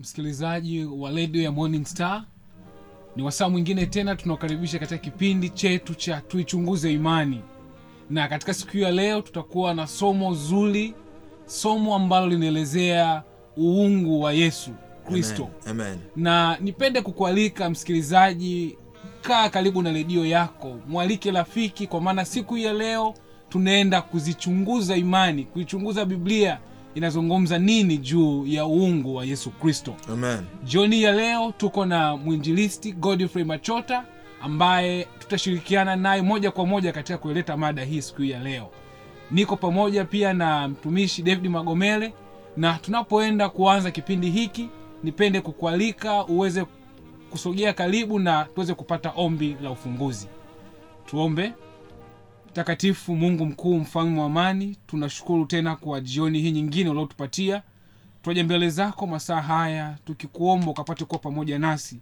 msikilizaji wa redio ya morning star ni wasaa mwingine tena tunaokaribisha katika kipindi chetu cha tuichunguze imani na katika siku ya leo tutakuwa na somo zuri somo ambalo linaelezea uungu wa yesu kristo Amen. Amen. na nipende kukualika msikilizaji kaa karibu na redio yako mwalike rafiki kwa maana siku ya leo tunaenda kuzichunguza imani kuichunguza biblia inazungumza nini juu ya uungu wa yesu kristo? Amen. jioni ya leo tuko na mwinjilisti godfrey machota ambaye tutashirikiana naye moja kwa moja katika kuileta mada hii siku ya leo. Niko pamoja pia na mtumishi david magomele na tunapoenda kuanza kipindi hiki nipende kukualika uweze kusogea karibu na tuweze kupata ombi la ufunguzi. Tuombe mtakatifu mungu mkuu mfalme wa amani tunashukuru tena kwa jioni hii nyingine uliotupatia. Twaja mbele zako masaa haya tukikuomba ukapate kuwa pamoja nasi.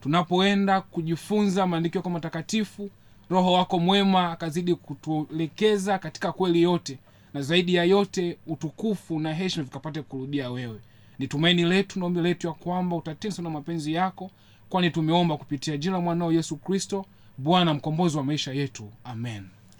Tunapoenda kujifunza maandiko yako matakatifu roho wako mwema akazidi kutuelekeza katika kweli yote na zaidi ya yote utukufu na heshima vikapate kurudia wewe. Ni tumaini letu na ombi letu ya kwamba utateswa na mapenzi yako kwani tumeomba kupitia jina mwanao yesu kristo bwana mkombozi wa maisha yetu. Amen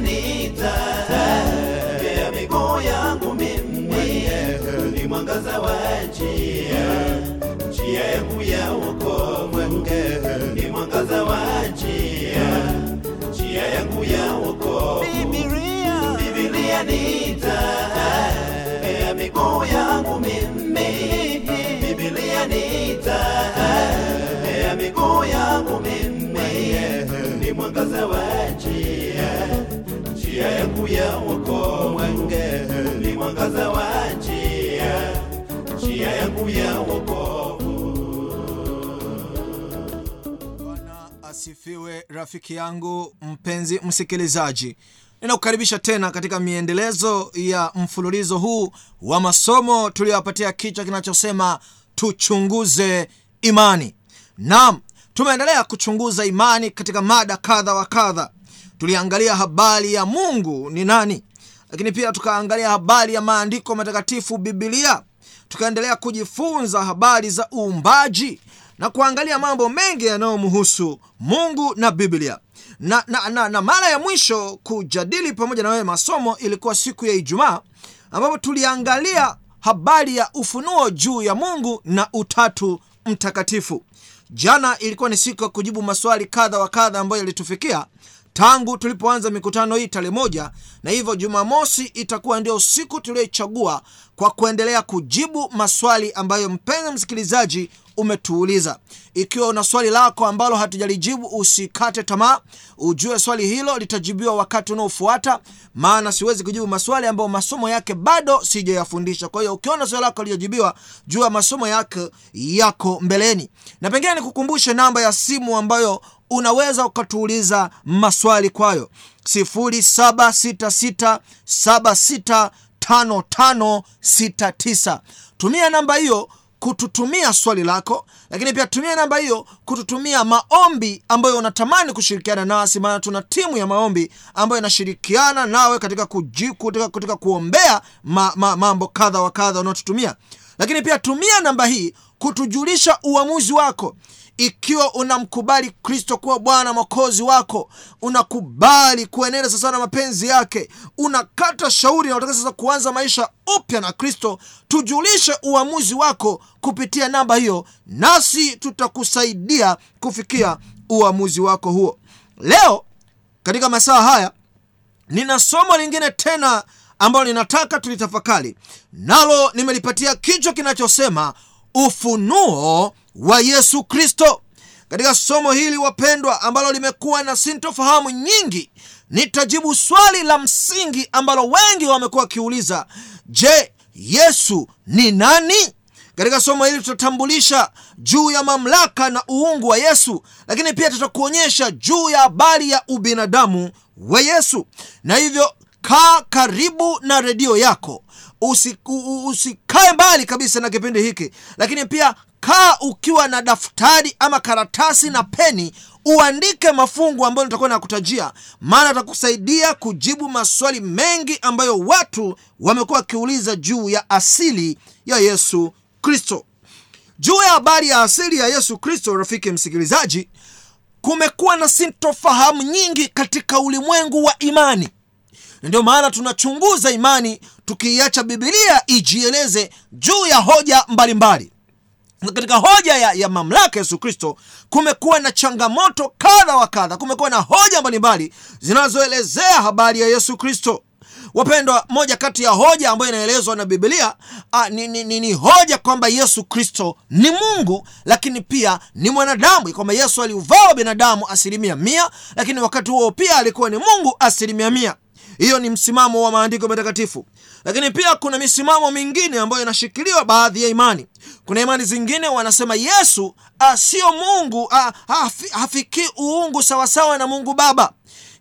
Ni ya miguu yangu mimi, ni mwangaza wa njia, njia yangu ya wokovu, ni mwangaza wa njia, njia yangu ya wokovu. Biblia, Biblia ni ya miguu yangu mimi, Biblia ni taa ya miguu njia ya wokovu, ni mwangaza wa njia, njia yangu ya wokovu. Bwana asifiwe, rafiki yangu mpenzi msikilizaji, ninakukaribisha tena katika miendelezo ya mfululizo huu wa masomo tuliyowapatia kichwa kinachosema tuchunguze imani. Naam, tumeendelea kuchunguza imani katika mada kadha wa kadha. Tuliangalia habari ya Mungu ni nani, lakini pia tukaangalia habari ya maandiko matakatifu, Bibilia. Tukaendelea kujifunza habari za uumbaji na kuangalia mambo mengi yanayomhusu Mungu na Biblia. Na, na, na, na mara ya mwisho kujadili pamoja na wewe masomo ilikuwa siku ya Ijumaa ambapo tuliangalia habari ya ufunuo juu ya Mungu na utatu mtakatifu. Jana ilikuwa ni siku ya kujibu maswali kadha wa kadha ambayo yalitufikia tangu tulipoanza mikutano hii tarehe moja, na hivyo Jumamosi itakuwa ndio siku tuliyoichagua kwa kuendelea kujibu maswali ambayo mpenzi msikilizaji umetuuliza. Ikiwa una swali lako ambalo hatujalijibu, usikate tamaa, ujue swali hilo litajibiwa wakati unaofuata, maana siwezi kujibu maswali ambayo masomo yake bado sijayafundisha. Kwa hiyo ukiona swali lako lijajibiwa, jua masomo yake yako mbeleni. Na pengine nikukumbushe namba ya simu ambayo unaweza ukatuuliza maswali kwayo 0766765569 tumia namba hiyo kututumia swali lako lakini pia tumia namba hiyo kututumia maombi ambayo unatamani kushirikiana nasi maana tuna timu ya maombi ambayo inashirikiana nawe katika, kuji, katika, katika kuombea ma, ma, mambo kadha wa kadha unaotutumia. Lakini pia tumia namba hii kutujulisha uamuzi wako ikiwa unamkubali kristo kuwa bwana mwokozi wako unakubali kuenenda sasa na mapenzi yake unakata shauri na unataka sasa kuanza maisha upya na kristo tujulishe uamuzi wako kupitia namba hiyo nasi tutakusaidia kufikia uamuzi wako huo. Leo katika masaa haya nina somo lingine tena ambalo ninataka tulitafakari. Nalo nimelipatia kichwa kinachosema ufunuo wa yesu kristo. Katika somo hili wapendwa ambalo limekuwa na sintofahamu nyingi nitajibu swali la msingi ambalo wengi wamekuwa wakiuliza. Je yesu ni nani? Katika somo hili tutatambulisha juu ya mamlaka na uungu wa yesu lakini pia tutakuonyesha juu ya habari ya ubinadamu wa yesu. Na hivyo kaa karibu na redio yako. Usikae usi mbali kabisa na kipindi hiki lakini pia kaa ukiwa na daftari ama karatasi na peni uandike mafungu ambayo nitakuwa nakutajia maana atakusaidia kujibu maswali mengi ambayo watu wamekuwa wakiuliza juu ya asili ya yesu kristo. Juu ya habari ya asili ya yesu kristo rafiki msikilizaji kumekuwa na sintofahamu nyingi katika ulimwengu wa imani. Ndio maana tunachunguza imani tukiiacha bibilia ijieleze juu ya hoja mbalimbali katika hoja ya, ya mamlaka yesu kristo kumekuwa na changamoto kadha wa kadha. Kumekuwa na hoja mbalimbali zinazoelezea habari ya yesu kristo. Wapendwa moja kati ya hoja ambayo inaelezwa na bibilia ni, ni, ni, ni hoja kwamba yesu kristo ni mungu lakini pia ni mwanadamu. Kwamba yesu aliuvaa binadamu asilimia mia lakini wakati huo pia alikuwa ni mungu asilimia mia hiyo ni msimamo wa maandiko matakatifu. Lakini pia kuna misimamo mingine ambayo inashikiliwa baadhi ya imani. Kuna imani zingine wanasema yesu sio mungu hafikii uungu sawasawa na mungu baba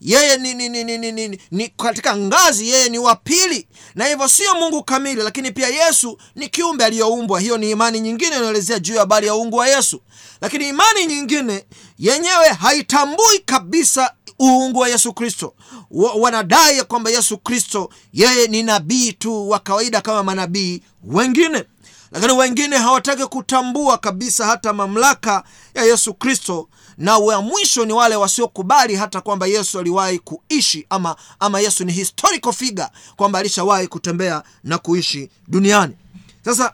yeye ni, ni, ni, ni, ni, ni, katika ngazi yeye ni wa pili. Na hivyo sio mungu kamili lakini pia yesu ni kiumbe aliyoumbwa. Hiyo ni imani nyingine inaelezea juu ya habari ya uungu wa yesu. Lakini imani nyingine yenyewe haitambui kabisa uungu wa yesu kristo. Wa, wanadai ya kwamba yesu kristo yeye ni nabii tu wa kawaida kama manabii wengine. Lakini wengine hawataki kutambua kabisa hata mamlaka ya yesu kristo na wa mwisho ni wale wasiokubali hata kwamba yesu aliwahi kuishi ama ama yesu ni historical figure kwamba alishawahi kutembea na kuishi duniani. Sasa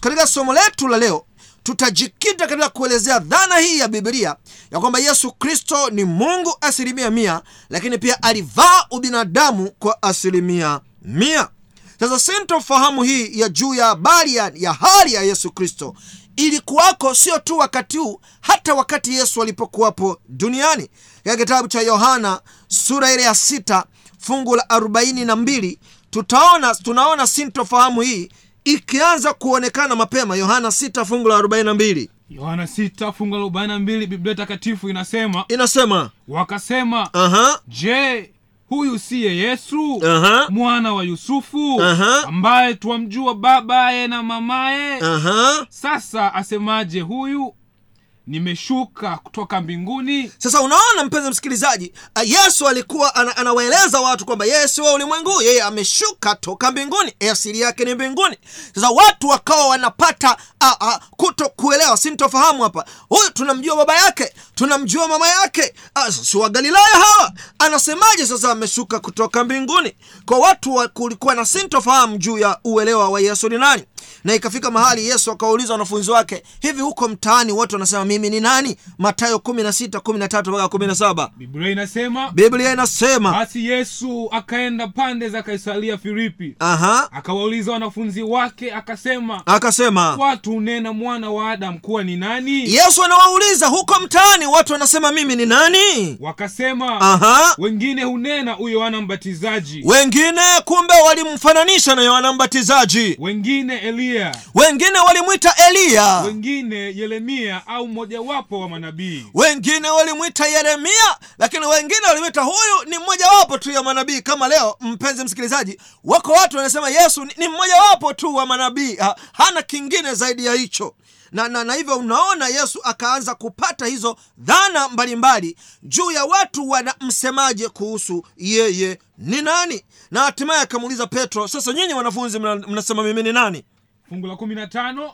katika somo letu la leo tutajikita katika kuelezea dhana hii ya bibilia ya kwamba yesu kristo ni mungu asilimia mia lakini pia alivaa ubinadamu kwa asilimia mia. Sasa sintofahamu hii ya juu ya habari ya, hali ya yesu kristo ilikuwako sio tu wakati huu hata wakati yesu alipokuwapo duniani. Katika kitabu cha yohana sura ile ya sita fungu la arobaini na mbili tutaona tunaona sintofahamu hii ikianza kuonekana mapema. Yohana 6 fungu la 42 yohana 6 fungu la 42 biblia takatifu inasema inasema wakasema aha, je huyu siye yesu Aha. mwana wa yusufu Aha. ambaye twamjua babaye na mamaye aha. sasa asemaje huyu nimeshuka kutoka mbinguni. Sasa unaona mpenzi msikilizaji ah, yesu alikuwa ana, anawaeleza watu kwamba yesu wa ulimwengu yeye ameshuka toka mbinguni Eh, asili yake ni mbinguni. Sasa watu wakawa wanapata a, a, kuto kuelewa sintofahamu hapa. Huyu tunamjua baba yake tunamjua mama yake. Si wagalilaya hawa? Anasemaje sasa ameshuka kutoka mbinguni? Kwa watu wa, kulikuwa na sintofahamu juu ya uelewa wa yesu ni nani. Na ikafika mahali yesu akawauliza wanafunzi wake hivi huko mtaani watu wanasema mimi ni nani? Matayo 16 13 mpaka 17 biblia inasema biblia inasema basi yesu akaenda pande za kaisaria filipi. Akawauliza wanafunzi wake akasema akasema watu unena mwana wa adamu kuwa ni nani? Yesu anawauliza huko mtaani watu wanasema mimi ni nani? Wakasema aha. Wengine hunena huyo yohana mbatizaji. Wengine kumbe walimfananisha na yohana mbatizaji. Wengine eliya wengine walimwita eliya wengine yeremia au mmojawapo wa manabii. Wengine walimwita yeremia lakini wengine walimwita huyu ni mmojawapo tu ya manabii. Kama leo mpenzi msikilizaji wako watu wanasema yesu ni, mmojawapo tu wa manabii. Ha, hana kingine zaidi ya hicho. Na, na, na hivyo unaona yesu akaanza kupata hizo dhana mbalimbali juu ya watu wanamsemaje kuhusu yeye ni nani. Na hatimaye akamuuliza petro sasa nyinyi wanafunzi mnasema mimi ni nani fungu la kumi na tano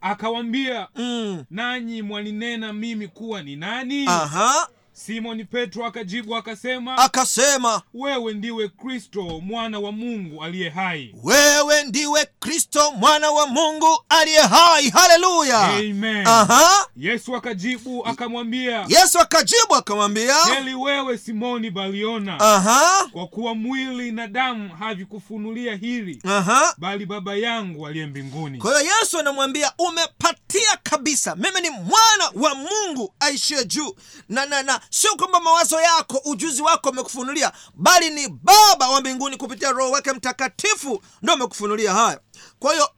akawambia mm, nanyi mwaninena mimi kuwa ni nani? Aha simoni petro akajibu akasema akasema wewe ndiwe kristo mwana wa mungu aliye hai. Wewe ndiwe kristo mwana wa mungu aliye hai. Haleluya! Aha. Yesu akajibu akamwambia yesu akajibu akamwambia heli wewe simoni baliona aha. kwa kuwa mwili na damu havikufunulia hili aha. bali baba yangu aliye mbinguni. Kwa hiyo yesu anamwambia umepatia kabisa. Mimi ni mwana wa mungu aishie juu. Na, na, na sio kwamba mawazo yako ujuzi wako amekufunulia bali ni baba wa mbinguni kupitia roho wake mtakatifu ndo amekufunulia haya kwa hiyo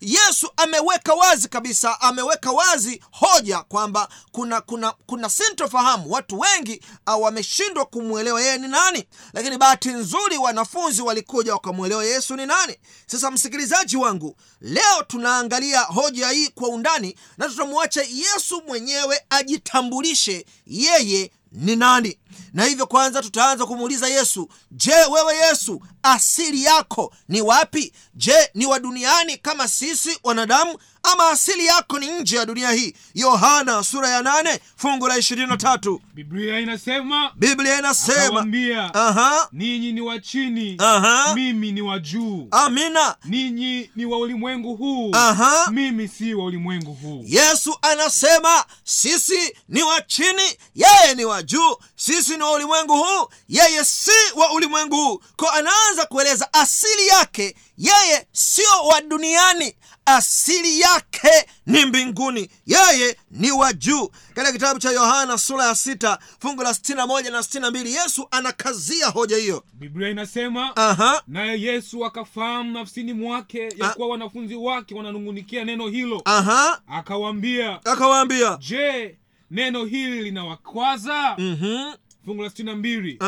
yesu ameweka wazi kabisa ameweka wazi hoja kwamba kuna kuna kuna sintofahamu. Watu wengi uh, wameshindwa kumwelewa yeye ni nani. Lakini bahati nzuri wanafunzi walikuja wakamwelewa yesu ni nani. Sasa msikilizaji wangu leo tunaangalia hoja hii kwa undani na tutamwacha yesu mwenyewe ajitambulishe yeye ni nani na hivyo kwanza tutaanza kumuuliza yesu je wewe yesu asili yako ni wapi? Je ni wa duniani kama sisi wanadamu ama asili yako ni nje ya dunia hii. Yohana sura ya nane fungu la ishirini na tatu. Biblia inasema biblia inasema aha ninyi ni wa chini Aha. mimi ni wa juu. amina ninyi ni wa ulimwengu huu Aha. mimi si wa ulimwengu huu. Yesu anasema sisi ni wa chini yeye ni wa juu. Sisi ni wa ulimwengu huu yeye si wa ulimwengu huu. Ko anaanza kueleza asili yake yeye sio wa duniani asili yake ni mbinguni. Yeye ni wa juu. Katika kitabu cha yohana sura ya sita fungu la 61 na 62 yesu anakazia hoja hiyo. Biblia inasema aha. naye yesu akafahamu nafsini mwake ya kuwa wanafunzi wake wananung'unikia neno hilo. Aha. Akawaambia akawaambia je neno hili linawakwaza? Mhm. Fungu la sitini na mbili.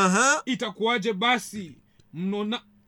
Itakuwaje basi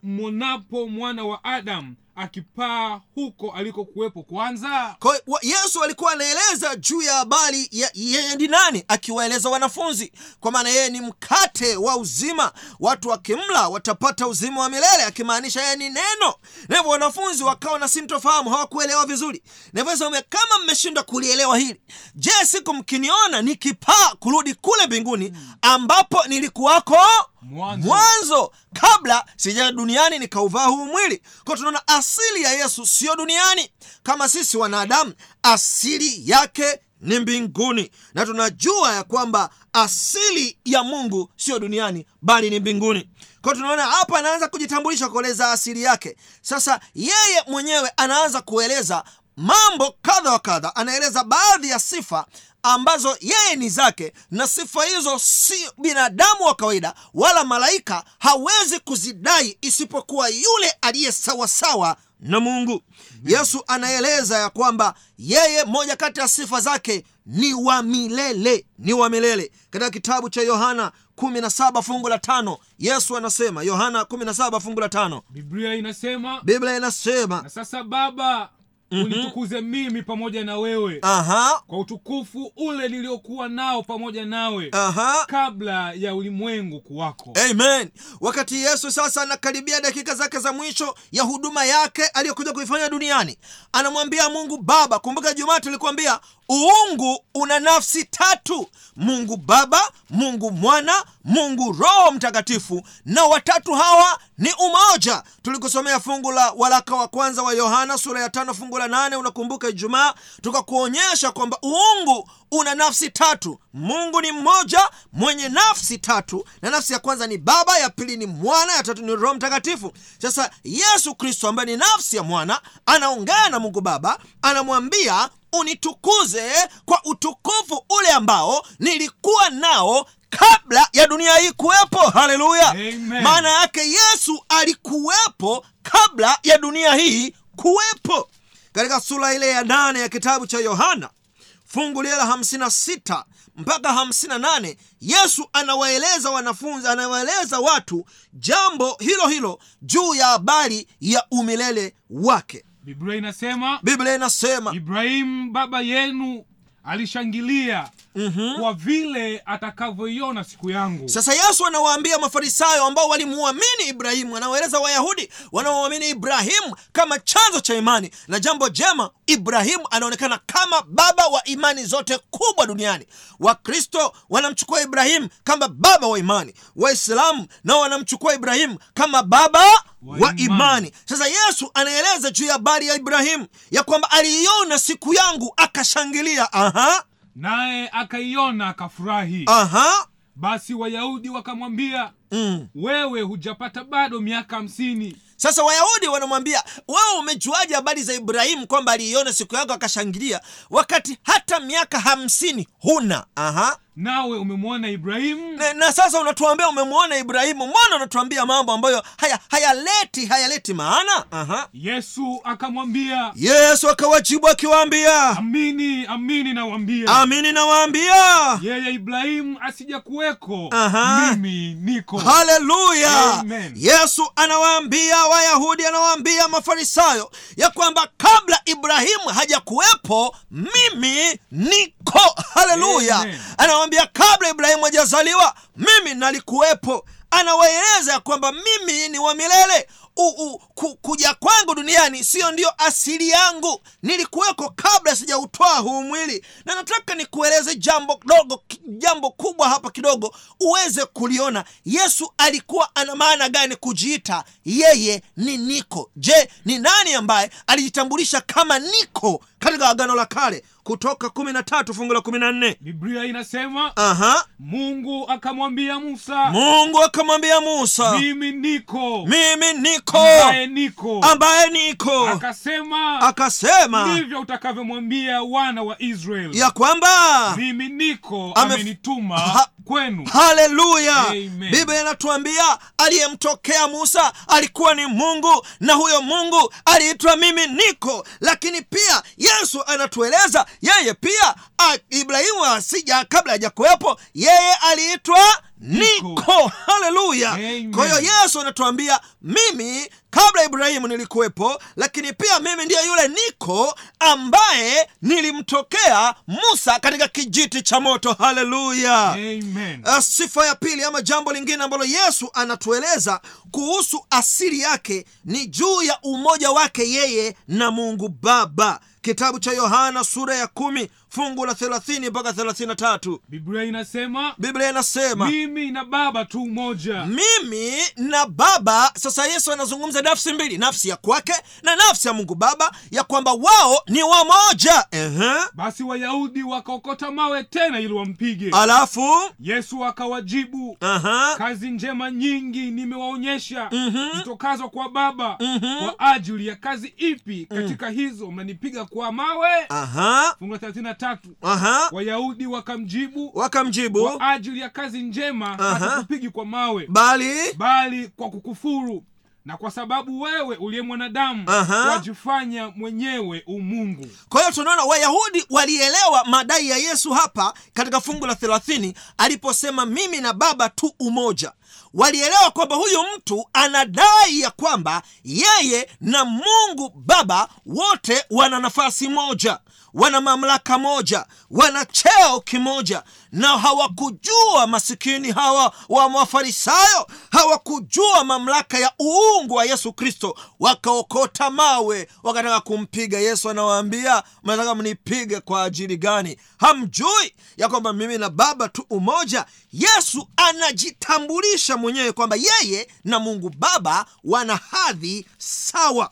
mwonapo mwana wa adamu akipaa huko alikokuwepo kwanza. Kwa wa- yesu alikuwa anaeleza juu ya habari yeye ndi nani akiwaeleza wanafunzi. Kwa maana yeye ni mkate wa uzima. Watu wakimla watapata uzima wa milele akimaanisha yeye ni neno. Na wanafunzi wakawa na sintofahamu hawakuelewa vizuri. Na kama mmeshindwa kulielewa hili je siku mkiniona nikipaa kurudi kule mbinguni ambapo nilikuwako Mwanzo. mwanzo kabla sijaja duniani nikauvaa huu mwili. Kwa tunaona asili ya yesu siyo duniani. Kama sisi wanadamu asili yake ni mbinguni. Na tunajua ya kwamba asili ya mungu siyo duniani bali ni mbinguni. Kwa tunaona hapa anaanza kujitambulisha kueleza asili yake. Sasa yeye mwenyewe anaanza kueleza mambo kadha wa kadha. Anaeleza baadhi ya sifa ambazo yeye ni zake na sifa hizo si binadamu wa kawaida wala malaika hawezi kuzidai isipokuwa yule aliye sawasawa na mungu. Yesu anaeleza ya kwamba yeye moja kati ya sifa zake ni wa milele ni wa milele. Katika kitabu cha yohana 17 fungu la tano yesu anasema yohana 17 fungu la tano. Biblia inasema biblia inasema na sasa baba unitukuze mimi pamoja na wewe. Aha. Kwa utukufu ule niliokuwa nao pamoja nawe. Aha. Kabla ya ulimwengu kuwako. Amen. Wakati yesu sasa anakaribia dakika zake za mwisho ya huduma yake aliyokuja kuifanya duniani anamwambia mungu baba. Kumbuka jumaa tulikuambia uungu una nafsi tatu. Mungu baba mungu mwana mungu roho mtakatifu. Na watatu hawa ni umoja. Tulikusomea fungu la waraka wa kwanza wa yohana sura ya tano fungu la nane unakumbuka ijumaa? Tukakuonyesha kwamba uungu una nafsi tatu. Mungu ni mmoja mwenye nafsi tatu. Na nafsi ya kwanza ni baba ya pili ni mwana ya tatu ni roho mtakatifu. Sasa yesu kristo ambaye ni nafsi ya mwana anaongea na mungu baba anamwambia unitukuze kwa utukufu ule ambao nilikuwa nao kabla ya dunia hii kuwepo. Haleluya! Maana yake yesu alikuwepo kabla ya dunia hii kuwepo katika sura ile ya nane ya kitabu cha yohana. Fungu lile la 56 mpaka 58 yesu anawaeleza wanafunzi anawaeleza watu jambo hilo hilo juu ya habari ya umilele wake. Biblia inasema biblia inasema ibrahimu baba yenu alishangilia Mhm. kwa vile atakavyoiona siku yangu sasa yesu anawaambia mafarisayo ambao walimuamini ibrahimu anawaeleza wayahudi wanaoamini ibrahimu kama chanzo cha imani na jambo jema ibrahimu anaonekana kama baba wa imani zote kubwa duniani wakristo wanamchukua ibrahimu kama baba wa imani waislamu nao wanamchukua ibrahimu kama baba wa, Wa imani. imani. sasa yesu anaeleza juu ya habari ya ibrahimu ya kwamba aliiona siku yangu akashangilia aha naye akaiona akafurahi. Aha. Basi wayahudi wakamwambia mm. wewe hujapata bado miaka hamsini sasa wayahudi wanamwambia wewe umejuaje habari za ibrahimu kwamba aliiona siku yako akashangilia wakati hata miaka hamsini huna? Aha. Nawe umemwona ibrahimu? Na, na sasa unatuambia umemwona ibrahimu? Mbona unatuambia mambo ambayo haya hayaleti hayaleti maana? Aha. Yesu akamwambia. Yesu akawajibu akiwaambia. Amini amini nawambia amini nawaambia. Yeye ibrahimu asija kuweko mimi niko. Haleluya. Yesu anawaambia wayahudi anawaambia mafarisayo ya kwamba kabla ibrahimu hajakuwepo mimi niko. Haleluya. Anawaambia kabla ibrahimu hajazaliwa mimi nalikuwepo. Anawaeleza ya kwamba mimi ni wa milele U, ku, kuja kwangu duniani siyo ndiyo asili yangu. Nilikuweko kabla sijautoa huu mwili. Na nataka nikueleze jambo dogo jambo kubwa hapa kidogo uweze kuliona. Yesu alikuwa ana maana gani kujiita yeye ni niko? Je ni nani ambaye alijitambulisha kama niko katika agano la kale kutoka 13 fungu la 14 biblia inasema aha. Mungu akamwambia musa mungu akamwambia musa mimi niko. Mimi niko. Ambaye niko. Ambaye niko. Akasema akasema. Ndivyo utakavyomwambia wana wa israeli. Ya kwamba mimi niko amenituma Ha- kwenu. Haleluya. Biblia inatuambia aliyemtokea musa alikuwa ni mungu na huyo mungu aliitwa mimi niko. Lakini pia yesu anatueleza yeye pia ibrahimu asija kabla hajakuwepo yeye aliitwa Niko. niko. Haleluya. Kwa hiyo yesu anatuambia mimi kabla ibrahimu nilikuwepo lakini pia mimi ndiye yule niko ambaye nilimtokea musa katika kijiti cha moto. Haleluya. Amen. Uh, sifa ya pili ama jambo lingine ambalo yesu anatueleza kuhusu asili yake ni juu ya umoja wake yeye na mungu baba. Kitabu cha yohana sura ya kumi fungu la thelathini mpaka thelathini na tatu. Biblia inasema biblia inasema mimi na baba tu moja mimi na baba sasa yesu anazungumza nafsi mbili nafsi ya kwake na nafsi ya mungu baba ya kwamba wao ni wamoja basi wayahudi wakaokota mawe tena ili wampige. Alafu? Yesu akawajibu kazi njema nyingi nimewaonyesha zitokazo kwa baba. Mhm. kwa ajili ya kazi ipi katika hizo mnanipiga kwa mawe? Aha, tatu aha. wayahudi wakamjibu. Wakamjibu. Kwa ajili ya kazi njema hatukupigi kwa mawe. Bali? Bali kwa kukufuru. Na kwa sababu wewe uliye mwanadamu wajifanya mwenyewe umungu. Kwa hiyo tunaona wayahudi walielewa madai ya yesu hapa katika fungu la thelathini aliposema mimi na baba tu umoja walielewa kwamba huyu mtu anadai ya kwamba yeye na mungu baba wote wana nafasi moja wana mamlaka moja wana cheo kimoja na hawakujua masikini hawa wa mafarisayo hawakujua mamlaka ya uungu wa yesu kristo. Wakaokota mawe wakataka kumpiga yesu anawaambia mnataka mnipige kwa ajili gani? Hamjui ya kwamba mimi na baba tu umoja. Yesu anajitambulisha mwenyewe kwamba yeye na mungu baba wana hadhi sawa.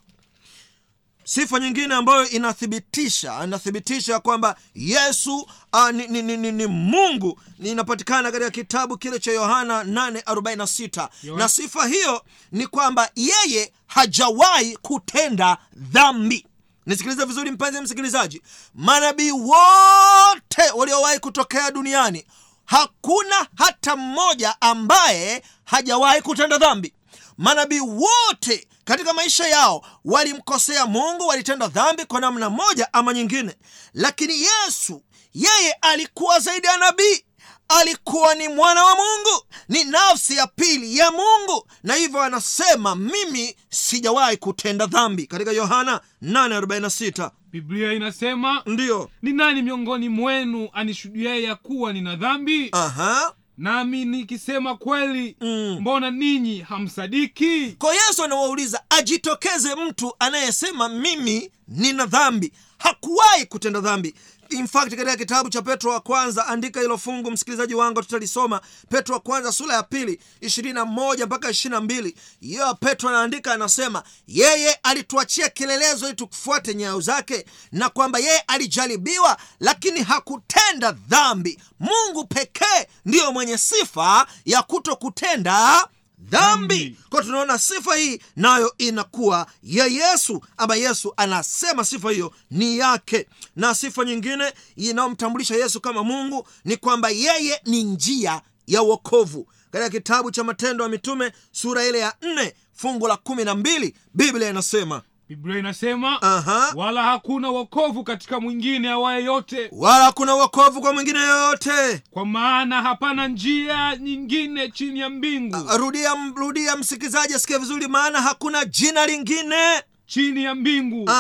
Sifa nyingine ambayo inathibitisha inathibitisha kwamba yesu a, ni, ni, ni, ni, ni mungu inapatikana katika kitabu kile cha yohana 846 Yohana- na sifa hiyo ni kwamba yeye hajawahi kutenda dhambi. Nisikilize vizuri mpenzi msikilizaji. Manabii wote waliowahi kutokea duniani hakuna hata mmoja ambaye hajawahi kutenda dhambi. Manabii wote katika maisha yao walimkosea mungu walitenda dhambi kwa namna moja ama nyingine. Lakini yesu yeye alikuwa zaidi ya nabii. Alikuwa ni mwana wa mungu ni nafsi ya pili ya mungu. Na hivyo anasema mimi sijawahi kutenda dhambi. Katika yohana 846 biblia inasema ndiyo ni nani miongoni mwenu anishuhudiaye ya kuwa nina dhambi? Aha. Nami nikisema kweli Mm. mbona ninyi hamsadiki? Kwa yesu anawauliza ajitokeze mtu anayesema mimi nina dhambi? Hakuwahi kutenda dhambi in fact katika kitabu cha petro wa kwanza andika hilo fungu msikilizaji wangu tutalisoma. Petro wa kwanza sura ya pili ishirini na moja mpaka ishiri na mbili. Hiyo petro anaandika anasema yeye alituachia kielelezo ili tufuate nyayo zake na kwamba yeye alijaribiwa lakini hakutenda dhambi. Mungu pekee ndiyo mwenye sifa ya kuto kutenda dhambi. Kwa tunaona sifa hii nayo inakuwa ya yesu ama yesu anasema sifa hiyo ni yake. Na sifa nyingine inayomtambulisha yesu kama mungu ni kwamba yeye ni njia ya uokovu katika kitabu cha matendo ya mitume sura ile ya nne fungu la kumi na mbili biblia inasema biblia inasema Aha. wala hakuna wokovu katika mwingine awaye yote. Wala hakuna wokovu kwa mwingine yoyote. Kwa maana hapana njia nyingine chini ya mbingu. Rudia rudia msikilizaji asikie vizuri maana hakuna jina lingine. Chini ya mbingu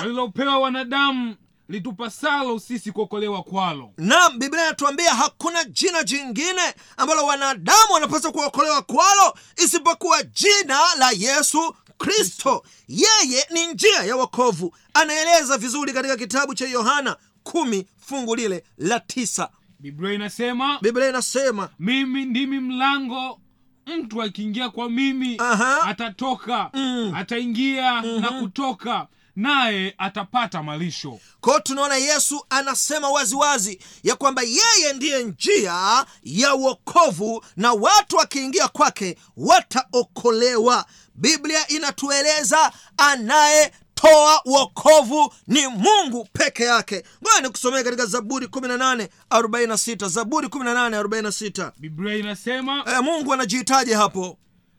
walilopewa wanadamu litupasalo sisi kuokolewa kwalo. Nam biblia inatuambia hakuna jina jingine ambalo wanadamu wanapaswa kuokolewa kwalo isipokuwa jina la yesu kristo yeye ni njia ya wokovu anaeleza vizuri katika kitabu cha yohana kumi fungu lile la tisa biblia inasema biblia inasema mimi ndimi mlango mtu akiingia kwa mimi Aha. atatoka Mm. ataingia na kutoka naye atapata malisho. Kwao tunaona yesu anasema waziwazi wazi, ya kwamba yeye ndiye njia ya uokovu na watu wakiingia kwake wataokolewa. Biblia inatueleza anayetoa wokovu ni mungu peke yake. Ngoja nikusomea katika zaburi 1846 zaburi 1846 biblia inasema e, mungu anajihitaji hapo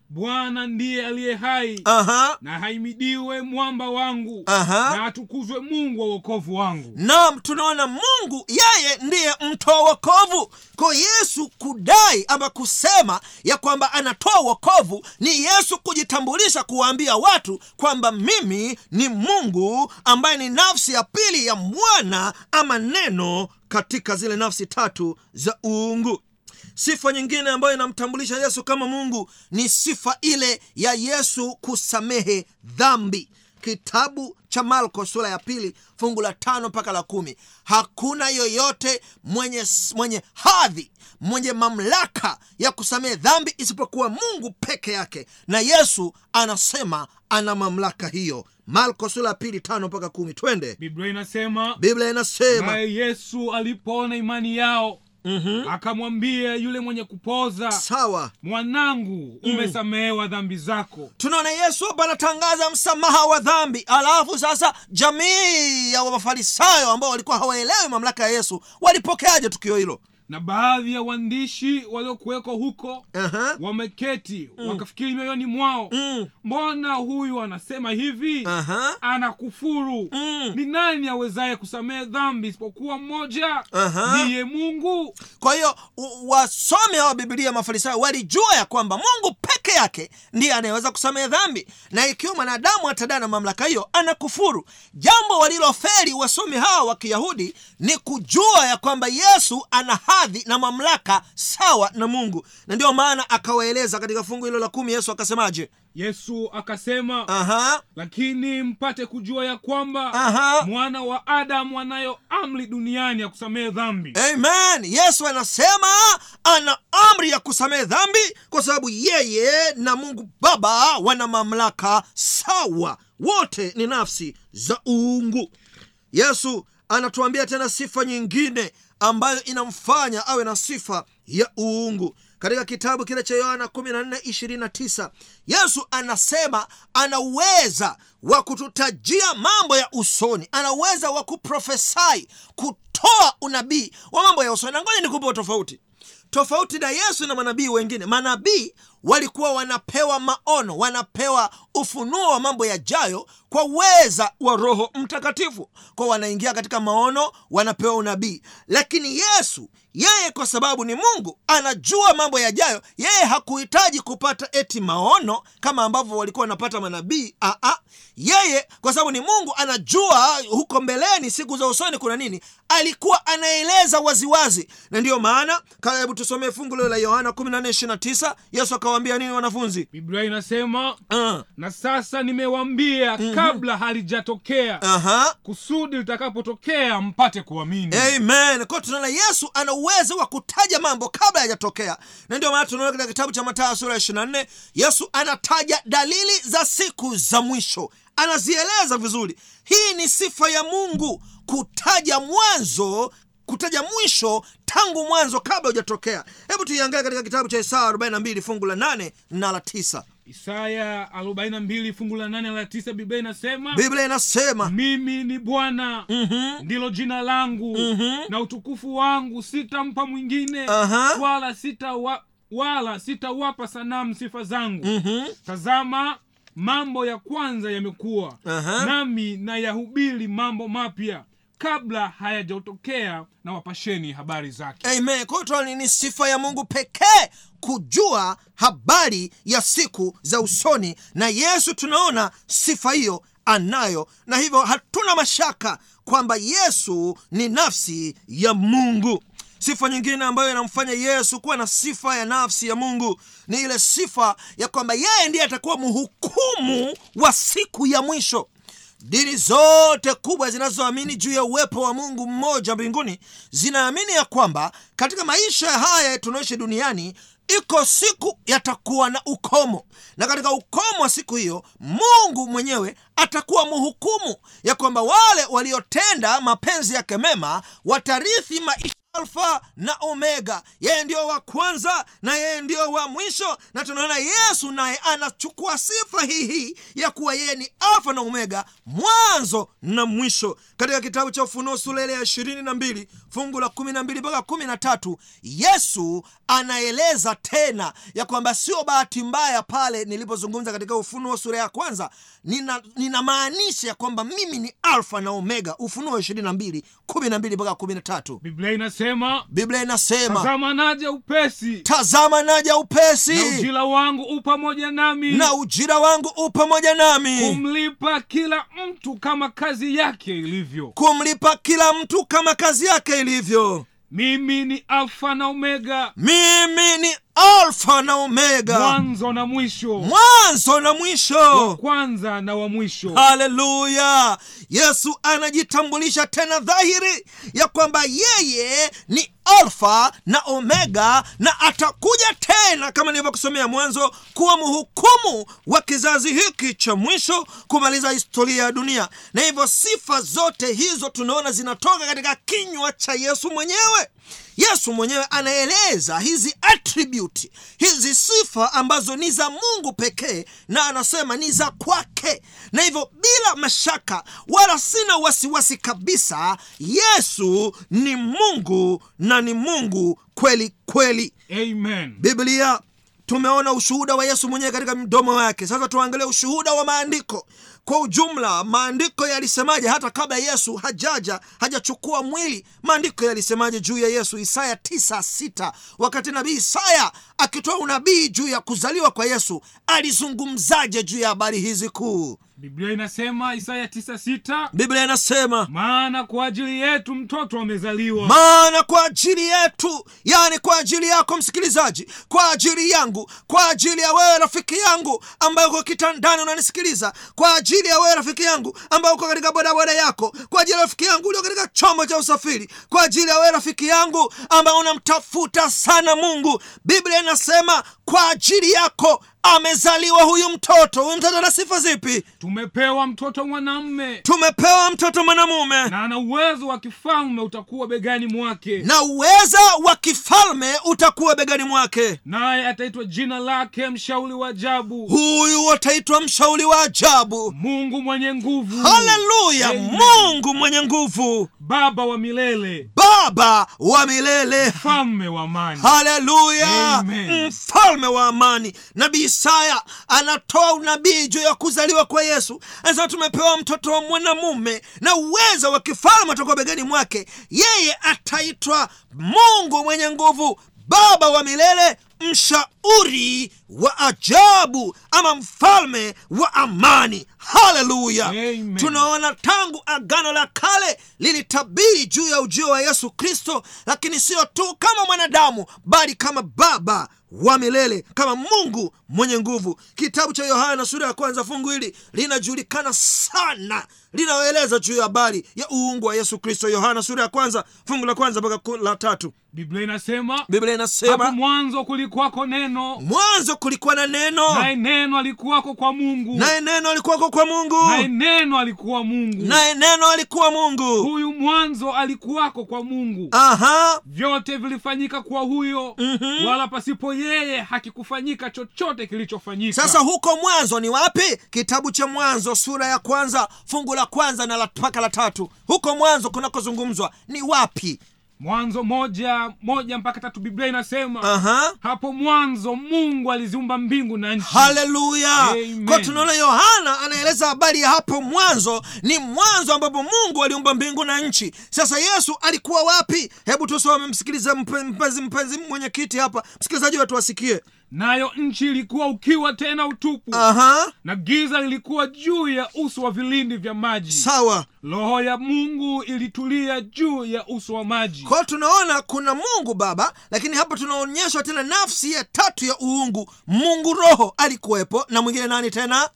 bwana ndiye aliye hai. Aha. Na haimidiwe mwamba wangu. Aha. na atukuzwe mungu wa uokovu wangu. Nam tunaona mungu yeye ndiye mtoa wokovu. Kwa yesu kudai ama kusema ya kwamba anatoa wokovu ni yesu kujitambulisha kuwaambia watu kwamba mimi ni mungu ambaye ni nafsi ya pili ya mwana ama neno katika zile nafsi tatu za uungu sifa nyingine ambayo inamtambulisha yesu kama mungu ni sifa ile ya yesu kusamehe dhambi. Kitabu cha marko sura ya pili fungu la tano mpaka la kumi. Hakuna yoyote mwenye, mwenye hadhi mwenye mamlaka ya kusamehe dhambi isipokuwa mungu peke yake. Na yesu anasema ana mamlaka hiyo. Marko sura ya pili tano mpaka kumi. Twende. Biblia inasema biblia inasema naye yesu alipoona imani yao mm-hmm. akamwambia yule mwenye kupoza sawa. Mwanangu umesamehewa dhambi zako. Tunaona yesu hapa anatangaza msamaha wa dhambi. Alafu sasa jamii ya mafarisayo ambao walikuwa hawaelewi mamlaka ya yesu walipokeaje tukio hilo na baadhi ya waandishi waliokuwekwa huko Aha. wameketi wakafikiri mioyoni mwao Mm. mbona huyu anasema hivi Aha. anakufuru Mm. ni nani awezaye kusamehe dhambi isipokuwa mmoja Aha. ndiye mungu kwa hiyo wasome wasomi hawa bibilia mafarisayo walijua ya kwamba mungu peke yake ndiye anayeweza kusamehe dhambi na ikiwa mwanadamu atadaa na mamlaka hiyo anakufuru jambo waliloferi wasomi hawa wa kiyahudi ni kujua ya kwamba yesu ana hadhi na mamlaka sawa na mungu. Na ndiyo maana akawaeleza katika fungu hilo la kumi yesu akasemaje? Yesu akasema aha. Lakini mpate kujua ya kwamba Aha. mwana wa adamu anayo amri duniani ya kusamehe dhambi. Amen. Yesu anasema ana amri ya kusamehe dhambi kwa sababu yeye na mungu baba wana mamlaka sawa. Wote ni nafsi za uungu. Yesu anatuambia tena sifa nyingine ambayo inamfanya awe na sifa ya uungu. Katika kitabu kile cha yohana 1429 yesu anasema ana uweza wa kututajia mambo ya usoni. Ana uweza wa kuprofesai kutoa unabii wa mambo ya usoni. Na ni nikupe tofauti. Tofauti na yesu na manabii wengine. Manabii walikuwa wanapewa maono wanapewa ufunuo wa mambo yajayo kwa uweza wa roho mtakatifu. Kwa wanaingia katika maono wanapewa unabii. Lakini yesu yeye kwa sababu ni mungu anajua mambo yajayo yeye hakuhitaji kupata eti maono kama ambavyo walikuwa wanapata manabii. Aa, yeye kwa sababu ni mungu anajua huko mbeleni siku za usoni kuna nini. Alikuwa anaeleza waziwazi. Na ndiyo maana hebu tusomee fungu lio la yohana 1429 yesu akawaambia nini wanafunzi? Biblia inasema uh, na sasa nimewambia kabla halijatokea aha. kusudi litakapotokea mpate kuamini. Amen. Kwa tunaona yesu ana uwezo wa kutaja mambo kabla yajatokea na ndio maana tunaona katika kitabu cha mataya sura ya 24 yesu anataja dalili za siku za mwisho. Anazieleza vizuri. Hii ni sifa ya mungu kutaja mwanzo kutaja mwisho tangu mwanzo kabla hujatokea hebu tuiangalie katika kitabu cha isaya 42 fungu la 8 na la 9 isaya 42 fungu la 8 la 9 biblia inasema biblia inasema mimi ni bwana Mhm. ndilo jina langu na utukufu wangu sitampa mwingine Aha. wala sitawa, wala sitawapa sanamu sifa zangu Mhm. tazama mambo ya kwanza yamekuwa Aha. nami na yahubiri mambo mapya kabla hayajatokea na wapasheni habari zake. Amen. Kwa ni sifa ya mungu pekee kujua habari ya siku za usoni na yesu tunaona sifa hiyo anayo. Na hivyo hatuna mashaka kwamba yesu ni nafsi ya mungu. Sifa nyingine ambayo inamfanya yesu kuwa na sifa ya nafsi ya mungu ni ile sifa ya kwamba yeye ndiye atakuwa mhukumu wa siku ya mwisho dini zote kubwa zinazoamini juu ya uwepo wa mungu mmoja mbinguni zinaamini ya kwamba katika maisha haya tunaoishi duniani iko siku yatakuwa na ukomo. Na katika ukomo wa siku hiyo mungu mwenyewe atakuwa mhukumu ya kwamba wale waliotenda mapenzi yake mema watarithi maisha alfa na omega. Yeye ndio wa kwanza na yeye ndio wa mwisho na tunaona yesu naye anachukua sifa hii ya kuwa yeye ni alfa na omega mwanzo na mwisho. Katika kitabu cha ufunuo sura ya ishirini na mbili fungu la kumi na mbili mpaka kumi na tatu yesu anaeleza tena ya kwamba sio bahati mbaya pale nilipozungumza katika ufunuo sura ya kwanza. Nina- ninamaanisha ya kwamba mimi ni alfa na omega. Ufunuo ishirini na mbili kumi na mbili mpaka kumi na tatu. Biblia inasema biblia inasema tazama naja upesi tazama naja upesi na ujira wangu u pamoja nami. na ujira wangu u pamoja nami. Kumlipa kila mtu kama kazi yake ilivyo. Kumlipa kila mtu kama kazi yake ilivyo. Mimi ni alfa na omega. Mimi ni alfa na omega. Mwanzo na mwisho. Mwanzo na mwisho. Kwanza na wa mwisho. Haleluya. Yesu anajitambulisha tena dhahiri ya kwamba yeye ni alfa na omega na atakuja tena kama nilivyokusomea mwanzo kuwa mhukumu wa kizazi hiki cha mwisho kumaliza historia ya dunia. Na hivyo sifa zote hizo tunaona zinatoka katika kinywa cha yesu mwenyewe yesu mwenyewe anaeleza hizi attribute hizi sifa ambazo ni za mungu pekee na anasema ni za kwake. Na hivyo bila mashaka wala sina wasiwasi kabisa yesu ni mungu na ni mungu kweli kweli. Amen. Biblia tumeona ushuhuda wa yesu mwenyewe katika mdomo wake. Sasa tuangalie ushuhuda wa maandiko kwa ujumla maandiko yalisemaje? Hata kabla yesu hajaja hajachukua mwili maandiko yalisemaje juu ya yesu? Isaya 96 wakati nabii isaya akitoa unabii juu ya kuzaliwa kwa yesu alizungumzaje juu ya habari hizi kuu? Biblia inasema isaya 96 biblia inasema maana kwa ajili yetu mtoto amezaliwa. Maana kwa ajili yetu yani kwa ajili yako msikilizaji kwa ajili yangu kwa ajili ya wewe rafiki yangu ambaye uko kitandani unanisikiliza kwa ajili ya wewe rafiki yangu ambaye uko katika bodaboda yako kwa ajili ya rafiki yangu ulio katika chombo cha usafiri kwa ajili ya wewe rafiki yangu ambaye unamtafuta sana mungu. Biblia inasema kwa ajili yako amezaliwa huyu mtoto. Huyu mtoto ana sifa zipi? Tumepewa mtoto mwanamme tumepewa mtoto mwanamume. Na ana uwezo wa kifalme utakuwa begani mwake. Na uweza wa kifalme utakuwa begani mwake. Naye ataitwa jina lake mshauri wa ajabu. Huyu ataitwa mshauri wa ajabu. Mungu mwenye nguvu. Haleluya mungu mwenye nguvu. Baba wa milele. Baba wa milele. Mfalme wa amani. Haleluya mfalme wa amani. Nabii isaya anatoa unabii juu ya kuzaliwa kwa yesu. Anasema tumepewa mtoto wa mwanamume na uwezo wa kifalme utakuwa begani mwake. Yeye ataitwa mungu mwenye nguvu baba wa milele mshauri wa ajabu ama mfalme wa amani. Haleluya! Tunaona tangu agano la kale lilitabiri juu ya ujio wa yesu kristo lakini sio tu kama mwanadamu bali kama baba wa milele kama mungu mwenye nguvu. Kitabu cha yohana sura ya kwanza fungu hili linajulikana sana linaeleza juu ya habari ya uungu wa yesu kristo. Yohana sura ya kwanza fungu la kwanza mpaka la tatu. Biblia inasema biblia inasema mwanzo kulikwako neno neno. Mwanzo kulikuwa na neno. Naye neno alikuwako kwa mungu. Naye neno alikuwako kwa mungu. Naye neno alikuwa mungu. Naye neno alikuwa mungu. Huyu mwanzo alikuwako kwa mungu. Aha. Vyote vilifanyika kwa huyo. Mhm. wala pasipo yeye hakikufanyika chochote kilichofanyika. Sasa huko mwanzo ni wapi? Kitabu cha mwanzo sura ya kwanza fungu la kwanza na la- mpaka la tatu. Huko mwanzo kunakozungumzwa ni wapi mwanzo moja moja mpaka tatu biblia inasema aha. hapo mwanzo mungu aliziumba mbingu na nchi. Haleluya! Kwa tunaona yohana anaeleza habari ya hapo mwanzo ni mwanzo ambapo mungu aliumba mbingu na nchi. Sasa yesu alikuwa wapi? Hebu tusome msikilize mpenzi mpenzi mwenyekiti hapa. Msikilizaji wetu wasikie nayo nchi ilikuwa ukiwa tena utupu. Aha. Na giza lilikuwa juu ya uso wa vilindi vya maji. Sawa. Roho ya mungu ilitulia juu ya uso wa maji. Kwao tunaona kuna mungu baba lakini hapa tunaonyeshwa tena nafsi ya tatu ya uungu. Mungu roho alikuwepo na mwingine nani tena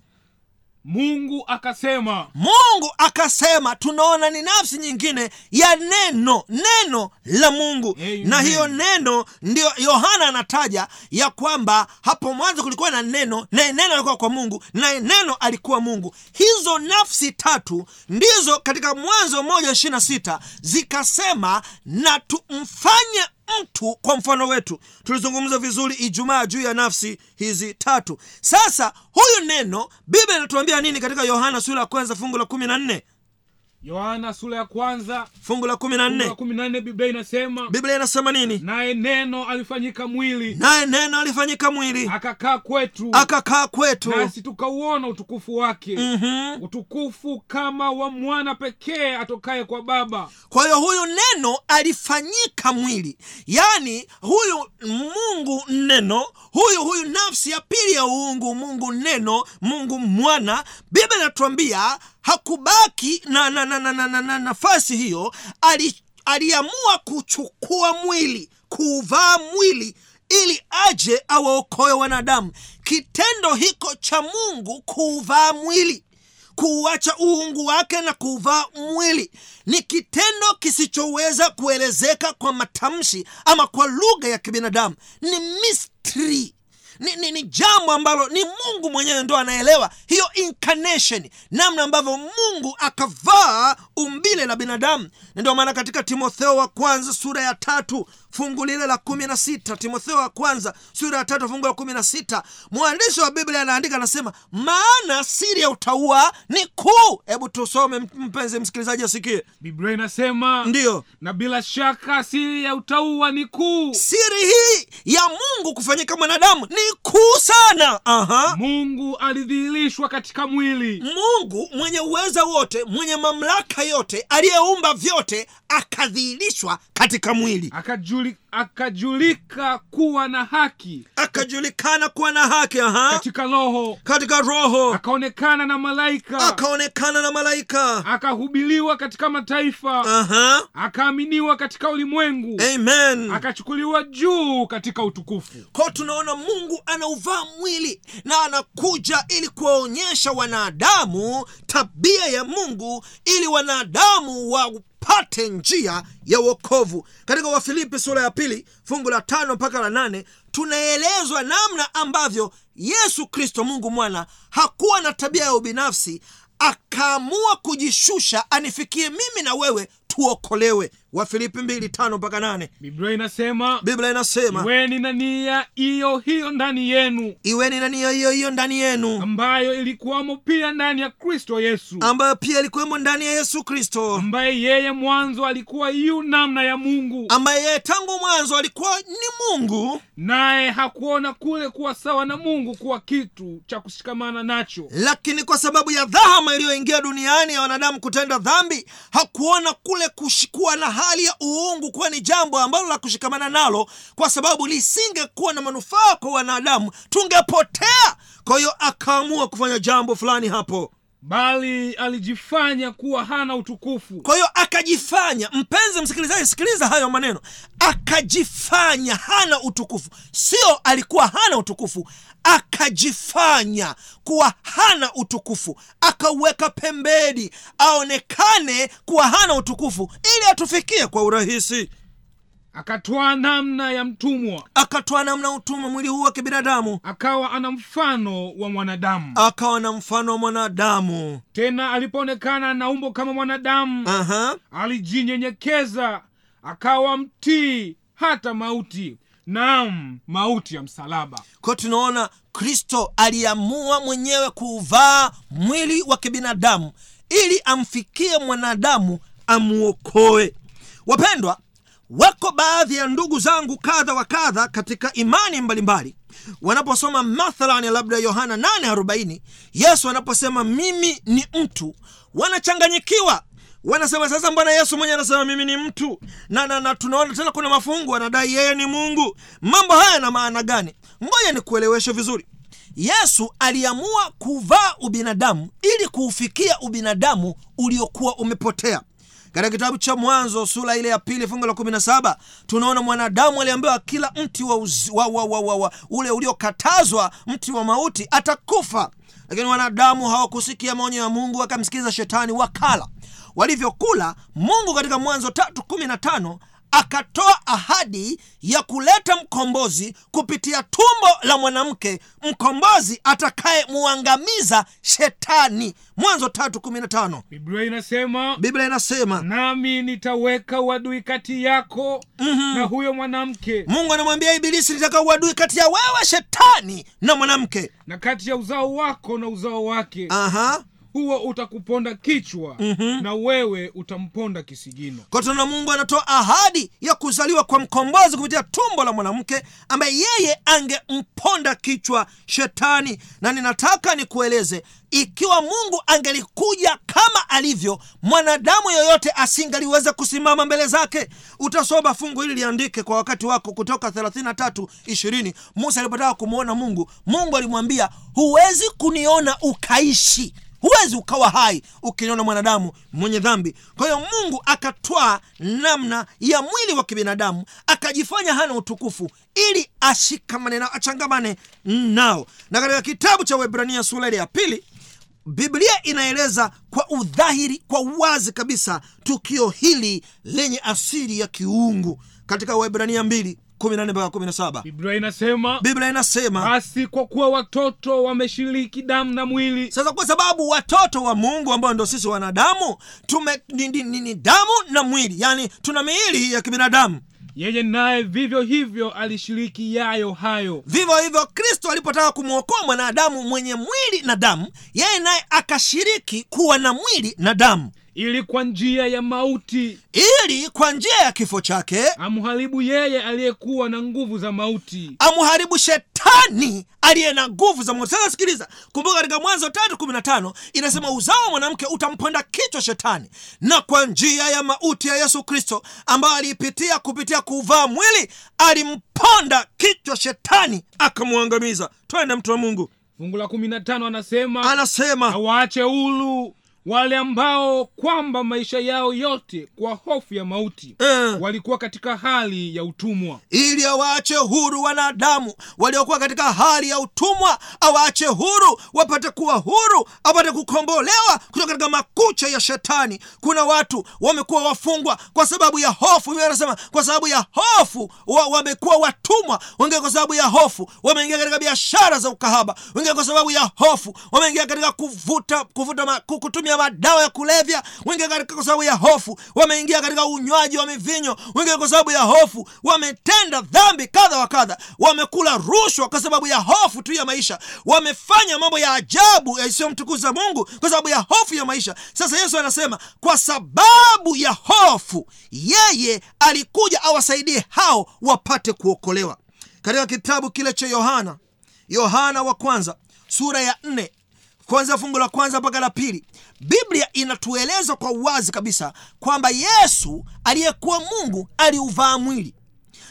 mungu akasema mungu akasema tunaona ni nafsi nyingine ya neno neno la mungu Amen. na hiyo neno ndio yohana anataja ya kwamba hapo mwanzo kulikuwa na neno naye neno alikuwa kwa mungu naye neno alikuwa mungu hizo nafsi tatu ndizo katika mwanzo moja ishirina sita zikasema na tumfanye mtu kwa mfano wetu tulizungumza vizuri ijumaa juu ya nafsi hizi tatu. Sasa huyu neno biblia inatuambia nini katika yohana sura ya kwanza fungu la kumi na nne yohana sura ya kwanza fungu la kumi na nne. kumi na nne biblia inasema biblia inasema nini? Naye neno alifanyika mwili. Naye neno alifanyika mwili. Akakaa kwetu. Akakaa kwetu. Nasi tukauona utukufu wake. Mhm. utukufu kama wa mwana pekee atokaye kwa baba. Kwa hiyo huyu neno alifanyika mwili. Yaani huyu mungu neno huyu huyu nafsi ya pili ya uungu mungu neno mungu mwana biblia inatuambia hakubaki na, na, na, na, na, na, na nafasi hiyo ali, aliamua kuchukua mwili kuuvaa mwili ili aje awaokoe wanadamu. Kitendo hiko cha mungu kuuvaa mwili kuuacha uungu wake na kuuvaa mwili ni kitendo kisichoweza kuelezeka kwa matamshi ama kwa lugha ya kibinadamu. Ni mystery ni, ni, ni jambo ambalo ni mungu mwenyewe ndo anaelewa hiyo incarnation namna ambavyo mungu akavaa umbile la binadamu. Na ndio maana katika timotheo wa kwanza sura ya tatu fungu lile la kumi na sita timotheo wa kwanza sura ya tatu fungu la kumi na sita. Mwandishi wa biblia anaandika anasema maana siri ya utaua ni kuu. Hebu tusome mpenzi msikilizaji asikie. Biblia inasema ndiyo. Na bila shaka siri ya utauwa ni kuu. Siri hii ya mungu kufanyika mwanadamu ni kuu sana. Aha. Mungu alidhihirishwa katika mwili. Mungu mwenye uweza wote mwenye mamlaka yote aliyeumba vyote akadhihirishwa katika mwili akajuli, akajulika kuwa na haki. Akajulikana kuwa na haki aha. Katika roho. Katika roho. Akaonekana na malaika. Akaonekana na malaika. Akahubiliwa katika mataifa. Aha. Akaaminiwa katika ulimwengu. Amen. Akachukuliwa juu katika utukufu. Kwao tunaona mungu anauvaa mwili na anakuja ili kuwaonyesha wanadamu tabia ya mungu ili wanadamu wapate njia ya uokovu katika wafilipi sura ya pili fungu la tano mpaka la nane tunaelezwa namna ambavyo yesu kristo mungu mwana hakuwa na tabia ya ubinafsi akaamua kujishusha anifikie mimi na wewe tuokolewe wafilipi mbili tano mpaka nane. Biblia inasema biblia inasema iweni na nia hiyo hiyo ndani yenu. Iweni na nia hiyo hiyo ndani yenu. Ambayo ilikuwamo pia ndani ya kristo yesu. Ambayo pia ilikuwemo ndani ya yesu kristo. Ambaye yeye mwanzo alikuwa yu namna ya mungu. Ambaye yeye tangu mwanzo alikuwa ni mungu. Naye hakuona kule kuwa sawa na mungu kuwa kitu cha kushikamana nacho. Lakini kwa sababu ya dhahama iliyoingia duniani ya wanadamu kutenda dhambi hakuona kule kushikuwa na hali ya uungu kuwa ni jambo ambalo la kushikamana nalo kwa sababu lisingekuwa na manufaa kwa wanadamu tungepotea. Kwa hiyo akaamua kufanya jambo fulani hapo. Bali alijifanya kuwa hana utukufu. Kwa hiyo akajifanya mpenzi msikilizaji sikiliza hayo maneno. Akajifanya hana utukufu. Sio alikuwa hana utukufu akajifanya kuwa hana utukufu akauweka pembeni aonekane kuwa hana utukufu ili atufikie kwa urahisi. Akatwaa namna ya mtumwa. Akatwaa namna utumwa mwili huu wa kibinadamu. Akawa ana mfano wa mwanadamu. Akawa na mfano wa mwanadamu. Tena alipoonekana na umbo kama mwanadamu Aha. alijinyenyekeza akawa mtii hata mauti naam mauti ya msalaba. Kwa tunaona kristo aliamua mwenyewe kuuvaa mwili wa kibinadamu ili amfikie mwanadamu amuokoe. Wapendwa wako baadhi ya ndugu zangu kadha wa kadha katika imani mbalimbali. Wanaposoma mathalani labda yohana 840 yesu anaposema mimi ni mtu wanachanganyikiwa wanasema sasa mbona yesu mwenye anasema mimi ni mtu na, na, na tunaona tena kuna mafungu anadai yeye ni mungu. Mambo haya yana maana gani? Ngoja nikueleweshe vizuri. Yesu aliamua kuvaa ubinadamu ili kuufikia ubinadamu uliokuwa umepotea. Katika kitabu cha mwanzo sura ile ya pili fungu la kumi na saba tunaona mwanadamu aliambiwa kila mti wa, uzi, wa, wa, wa, wa, wa ule uliokatazwa mti wa mauti atakufa. Lakini wanadamu hawakusikia maonyo ya mungu wakamsikiza shetani wakala walivyokula mungu katika mwanzo tatu kumi na tano akatoa ahadi ya kuleta mkombozi kupitia tumbo la mwanamke mkombozi atakayemuangamiza shetani. Mwanzo tatu kumi na tano. Biblia inasema biblia inasema nami nitaweka uadui kati yako mm-hmm. na huyo mwanamke. Mungu anamwambia ibilisi nitaka uadui kati ya wewe shetani na mwanamke. Na kati ya uzao wako na uzao wake. Aha huo utakuponda kichwa mm-hmm. na wewe utamponda kisigino. Kotona mungu anatoa ahadi ya kuzaliwa kwa mkombozi kupitia tumbo la mwanamke ambaye yeye angemponda kichwa shetani. Na ninataka nikueleze ikiwa mungu angelikuja kama alivyo mwanadamu yoyote asingaliweza kusimama mbele zake. Utasoma fungu hili liandike kwa wakati wako kutoka 33 musa alipotaka kumwona mungu mungu alimwambia huwezi kuniona ukaishi huwezi ukawa hai ukiniona mwanadamu mwenye dhambi. Kwa hiyo mungu akatwaa namna ya mwili wa kibinadamu akajifanya hana utukufu ili ashikamane nao achangamane nao. Na katika kitabu cha webrania sura ile ya pili biblia inaeleza kwa udhahiri kwa uwazi kabisa tukio hili lenye asili ya kiungu. Katika webrania 2 14 mpaka 17 biblia inasema biblia inasema basi kwa kuwa watoto wameshiriki damu na mwili. Sasa kwa sababu watoto wa mungu ambao ndo sisi wanadamu tume ni, ni, ni, ni damu na mwili yani tuna miili ya kibinadamu. Yeye naye vivyo hivyo alishiriki yayo hayo. Vivyo hivyo kristo alipotaka kumwokoa mwanadamu mwenye mwili na damu yeye naye akashiriki kuwa na mwili na damu ili kwa njia ya mauti. Ili kwa njia ya kifo chake amharibu yeye aliyekuwa na nguvu za mauti. amharibu shetani aliye na nguvu za mauti. Sasa sikiliza kumbuka katika mwanzo tatu kumi na tano inasema uzao wa mwanamke utamponda kichwa shetani. Na kwa njia ya mauti ya yesu kristo ambayo aliipitia kupitia kuvaa mwili alimponda kichwa shetani akamwangamiza. Twende mtu wa mungu. Fungu la kumi na tano anasema anasema awaache hulu wale ambao kwamba maisha yao yote kwa hofu ya mauti uh, walikuwa katika hali ya utumwa. Ili awaache huru wanadamu waliokuwa katika hali ya utumwa awaache huru wapate kuwa huru apate kukombolewa kutoka katika makucha ya shetani. Kuna watu wamekuwa wafungwa kwa sababu ya hofu. Anasema kwa sababu ya hofu wa, watumwa. Wengine kwa sababu ya hofu wameingia katika biashara za ukahaba. Wengine kwa sababu ya hofu wameingia katika kuvuta kuvuta ma, kutumia madawa ya kulevya wengi katika kwa sababu ya hofu wameingia katika unywaji wa mivinyo wengi kwa sababu ya hofu wametenda dhambi kadha wa kadha wamekula rushwa kwa sababu ya hofu tu ya maisha wamefanya mambo ya ajabu yasiyomtukuza mungu kwa sababu ya hofu ya maisha. Sasa yesu anasema kwa sababu ya hofu yeye alikuja awasaidie hao wapate kuokolewa. Katika kitabu kile cha yohana yohana wa kwanza sura ya nne kwanza fungu la kwanza mpaka la pili biblia inatueleza kwa uwazi kabisa kwamba yesu aliyekuwa mungu aliuvaa mwili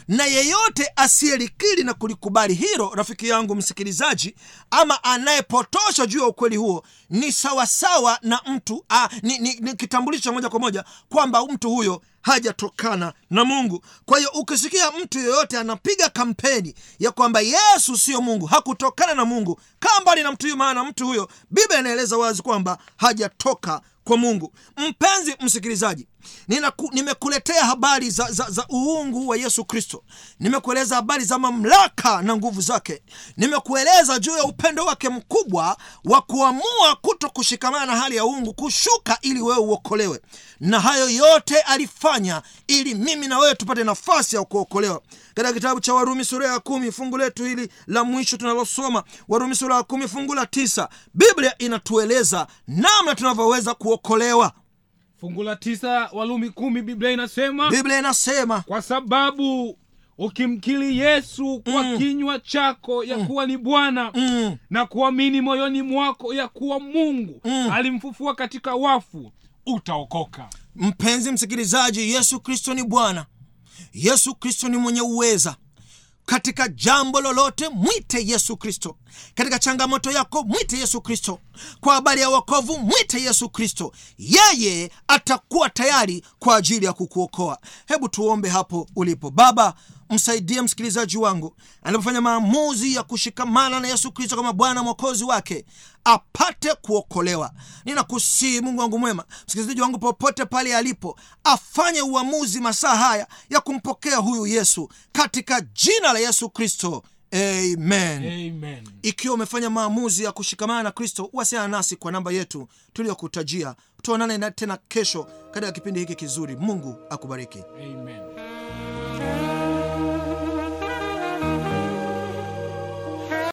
na yeyote asiyelikiri na kulikubali hilo rafiki yangu msikilizaji ama anayepotosha juu ya ukweli huo ni sawasawa na mtu a, ni, ni, ni kitambulisho moja kwa moja kwamba mtu huyo hajatokana na mungu. Kwa hiyo ukisikia mtu yeyote anapiga kampeni ya kwamba yesu siyo mungu hakutokana na mungu kaa mbali na mtu huyo maana mtu huyo biblia inaeleza wazi kwamba hajatoka kwa mungu. Mpenzi msikilizaji Ninaku, nimekuletea habari za, za, za uungu wa yesu kristo. Nimekueleza habari za mamlaka na nguvu zake. Nimekueleza juu ya upendo wake mkubwa wa kuamua kuto kushikamana na hali ya uungu kushuka ili wewe uokolewe na hayo yote alifanya ili mimi na wewe tupate nafasi ya kuokolewa katika kitabu cha warumi sura ya kumi fungu letu hili la mwisho tunalosoma warumi sura ya kumi fungu la tisa biblia inatueleza namna tunavyoweza kuokolewa fungu la tisa walumi kumi biblia inasema biblia inasema kwa sababu ukimkili yesu kwa Mm. kinywa chako ya kuwa ni bwana mm, na kuamini moyoni mwako ya kuwa mungu Mm. alimfufua katika wafu utaokoka. Mpenzi msikilizaji yesu kristo ni bwana. Yesu kristo ni mwenye uweza. Katika jambo lolote mwite yesu kristo katika changamoto yako mwite yesu kristo. Kwa habari ya wokovu mwite yesu kristo. Yeye atakuwa tayari kwa ajili ya kukuokoa. Hebu tuombe hapo ulipo. Baba msaidie msikilizaji wangu. Anapofanya maamuzi ya kushikamana na yesu kristo kama bwana mwokozi wake apate kuokolewa. Ninakusii mungu wangu mwema msikilizaji wangu popote pale alipo afanye uamuzi masaa haya ya kumpokea huyu yesu. Katika jina la yesu kristo amen. Amen. Ikiwa umefanya maamuzi ya kushikamana na kristo wasiana nasi kwa namba yetu tuliyokutajia. Tuonane tena kesho katika kipindi hiki kizuri. Mungu akubariki. Amen